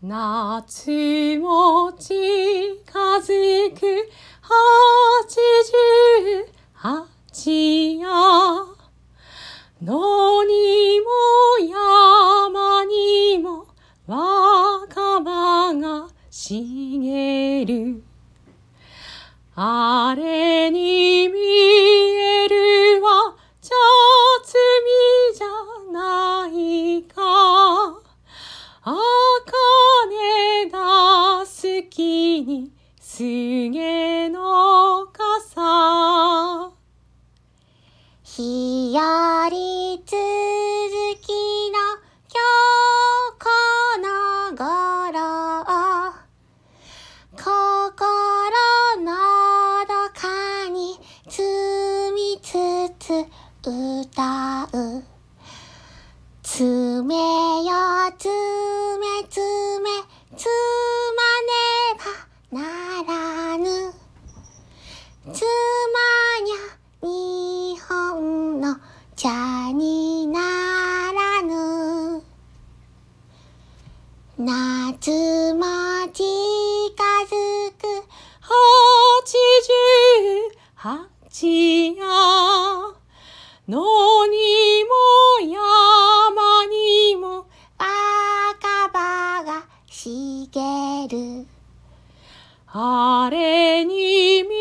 夏も近づく八十八夜。野にも山にも若葉が茂る。あれに見に菅の傘。茶にならぬ。夏も近づく。八十八夜野にも山にも赤葉が茂るあれに見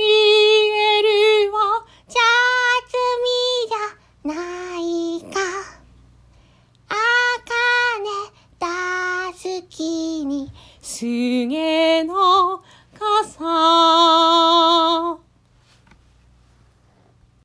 月にすげの重